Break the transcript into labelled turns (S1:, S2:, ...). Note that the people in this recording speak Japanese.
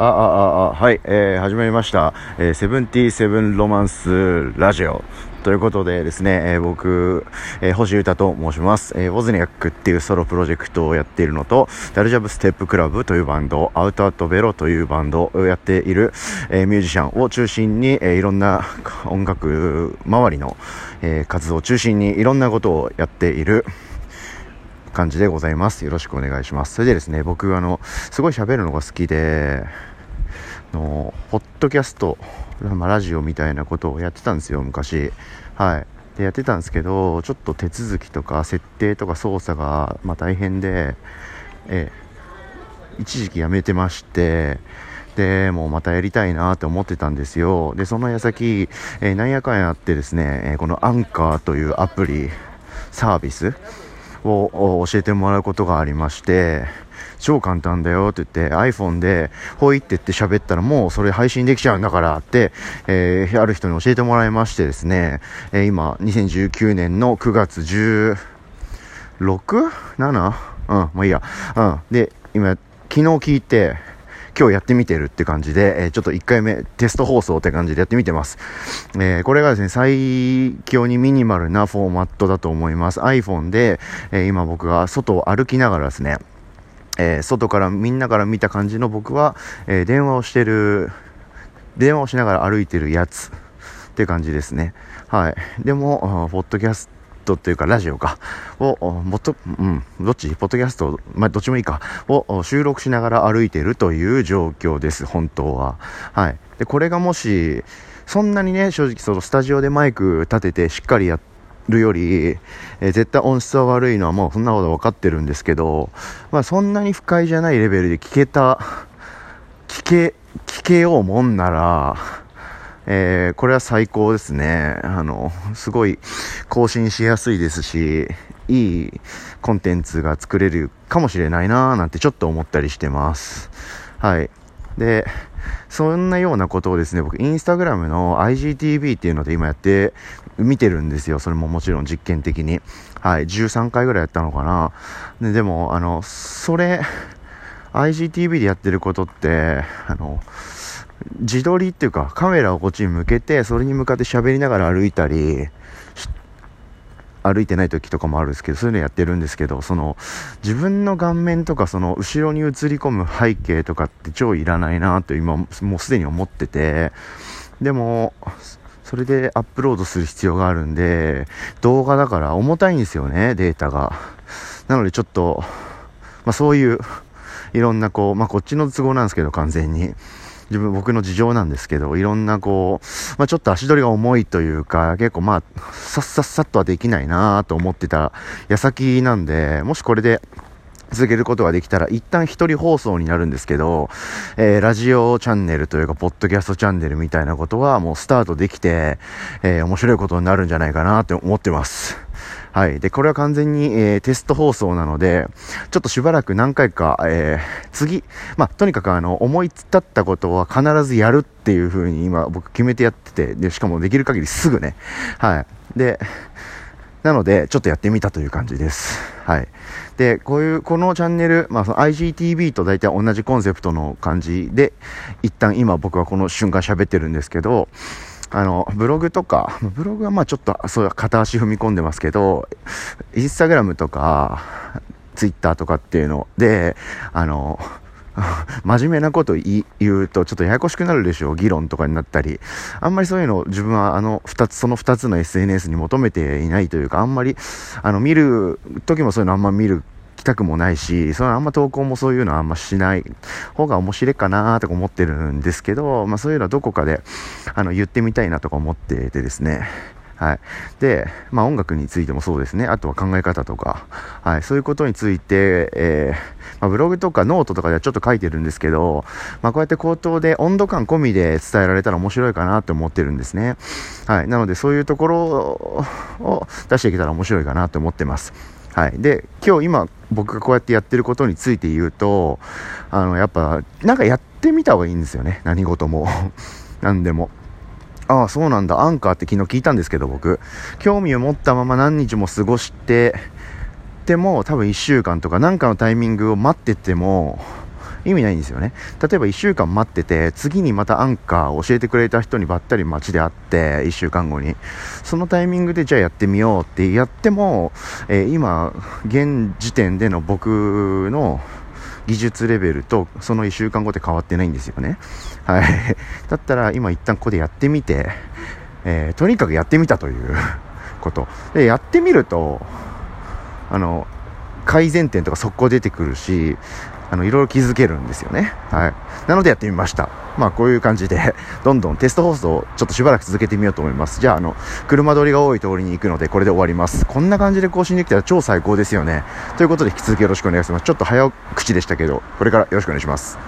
S1: あ、あ、あ、あ、はい、えー、始まりました。セブンティーセブンロマンスラジオ。ということでですね、えー、僕、えー、星歌と申します。えー、ウォズニャックっていうソロプロジェクトをやっているのと、ダルジャブステップクラブというバンド、アウトアットベロというバンドをやっている、えー、ミュージシャンを中心に、えー、いろんな 音楽周りの、えー、活動を中心にいろんなことをやっている、感じでございます。よろしくお願いします。それでですね、僕、あの、すごい喋るのが好きで、の、ポッドキャスト、まあ、ラジオみたいなことをやってたんですよ、昔。はい。で、やってたんですけど、ちょっと手続きとか設定とか操作が、まあ、大変で、ええ、一時期やめてまして、で、もうまたやりたいなって思ってたんですよ。で、その矢先、えー、なんやかんやってですね、えー、このアンカーというアプリ、サービスを教えてもらうことがありまして、超簡単だよって言って iPhone でほいって言って喋ったらもうそれ配信できちゃうんだからって、えー、ある人に教えてもらいましてですね、えー、今2019年の9月 16?7? うん、もういいや。うん。で、今、昨日聞いて、今日やってみてるって感じで、えー、ちょっと1回目テスト放送って感じでやってみてます。えー、これがですね、最強にミニマルなフォーマットだと思います。iPhone で、え、今僕が外を歩きながらですね、え、外からみんなから見た感じの僕は、え、電話をしてる、電話をしながら歩いてるやつって感じですね。はい。でも、ポッドキャストっていうか、ラジオか、を、もっと、うん、どっち？ポッドキャスト、まあ、どっちもいいか、を収録しながら歩いているという状況です、本当は。はい。で、これがもし、そんなにね、正直そのスタジオでマイク立ててしっかりや、るより、え、絶対音質は悪いのはもうそんなこと分かってるんですけど、まあそんなに不快じゃないレベルで聞けた、聞け、聞けようもんなら、えー、これは最高ですね。あの、すごい更新しやすいですし、いいコンテンツが作れるかもしれないなーなんてちょっと思ったりしてます。はい。で、そんなようなことをですね、僕、インスタグラムの IGTV っていうので今やって見てるんですよ。それももちろん実験的に。はい。13回ぐらいやったのかな。ででも、あの、それ、IGTV でやってることって、あの、自撮りっていうかカメラをこっちに向けてそれに向かって喋りながら歩いたり歩いてない時とかもあるんですけどそういうのやってるんですけどその自分の顔面とかその後ろに映り込む背景とかって超いらないなと今もうすでに思っててでもそれでアップロードする必要があるんで動画だから重たいんですよねデータが。なのでちょっと、まあ、そういういろんなこう、まあ、こっちの都合なんですけど完全に。自分、僕の事情なんですけど、いろんなこう、まあ、ちょっと足取りが重いというか、結構まあ、さっさっさっとはできないなと思ってた矢先なんで、もしこれで、続けることができたら、一旦一人放送になるんですけど、えー、ラジオチャンネルというか、ポッドキャストチャンネルみたいなことはもうスタートできて、えー、面白いことになるんじゃないかなって思ってます。はい。で、これは完全に、えー、テスト放送なので、ちょっとしばらく何回か、えー、次、まあ、とにかくあの、思いつったったことは必ずやるっていう風に今僕決めてやってて、で、しかもできる限りすぐね。はい。で、なので、ちょっとやってみたという感じです。はい。で、こういう、このチャンネル、まあ、その IGTV と大体同じコンセプトの感じで、一旦今僕はこの瞬間喋ってるんですけど、あの、ブログとか、ブログはまあちょっとそう片足踏み込んでますけど、インスタグラムとか、ツイッターとかっていうので、あの、真面目なこと言うとちょっとややこしくなるでしょう。議論とかになったり。あんまりそういうの自分はあの二つ、その二つの SNS に求めていないというか、あんまり、あの見る時もそういうのあんま見るたくもないし、そのあんま投稿もそういうのはあんましない方が面白いかなとか思ってるんですけど、まあそういうのはどこかであの言ってみたいなとか思っててですね。はい。で、まあ音楽についてもそうですね。あとは考え方とか、はい。そういうことについて、えー、まあ、ブログとかノートとかではちょっと書いてるんですけど、まあこうやって口頭で温度感込みで伝えられたら面白いかなって思ってるんですね。はい。なのでそういうところを出していけたら面白いかなと思ってます。はい。で、今日今僕がこうやってやってることについて言うと、あの、やっぱ、なんかやってみた方がいいんですよね。何事も。何でも。ああ、そうなんだ。アンカーって昨日聞いたんですけど、僕。興味を持ったまま何日も過ごして、でも多分1週間とか何かのタイミングを待ってても意味ないんですよね。例えば1週間待ってて、次にまたアンカー教えてくれた人にばったり街で会って、1週間後に。そのタイミングでじゃあやってみようってやっても、えー、今、現時点での僕の技術レベルとその1週間後で変わってないんですよね。はい。だったら今一旦ここでやってみて、えー、とにかくやってみたという こと。で、やってみると、あの、改善点とか速攻出てくるし、あの、いろいろ気づけるんですよね。はい。なのでやってみました。まあ、こういう感じで、どんどんテスト放送をちょっとしばらく続けてみようと思います。じゃあ、あの、車通りが多い通りに行くので、これで終わります。こんな感じで更新できたら超最高ですよね。ということで、引き続きよろしくお願いします。ちょっと早口でしたけど、これからよろしくお願いします。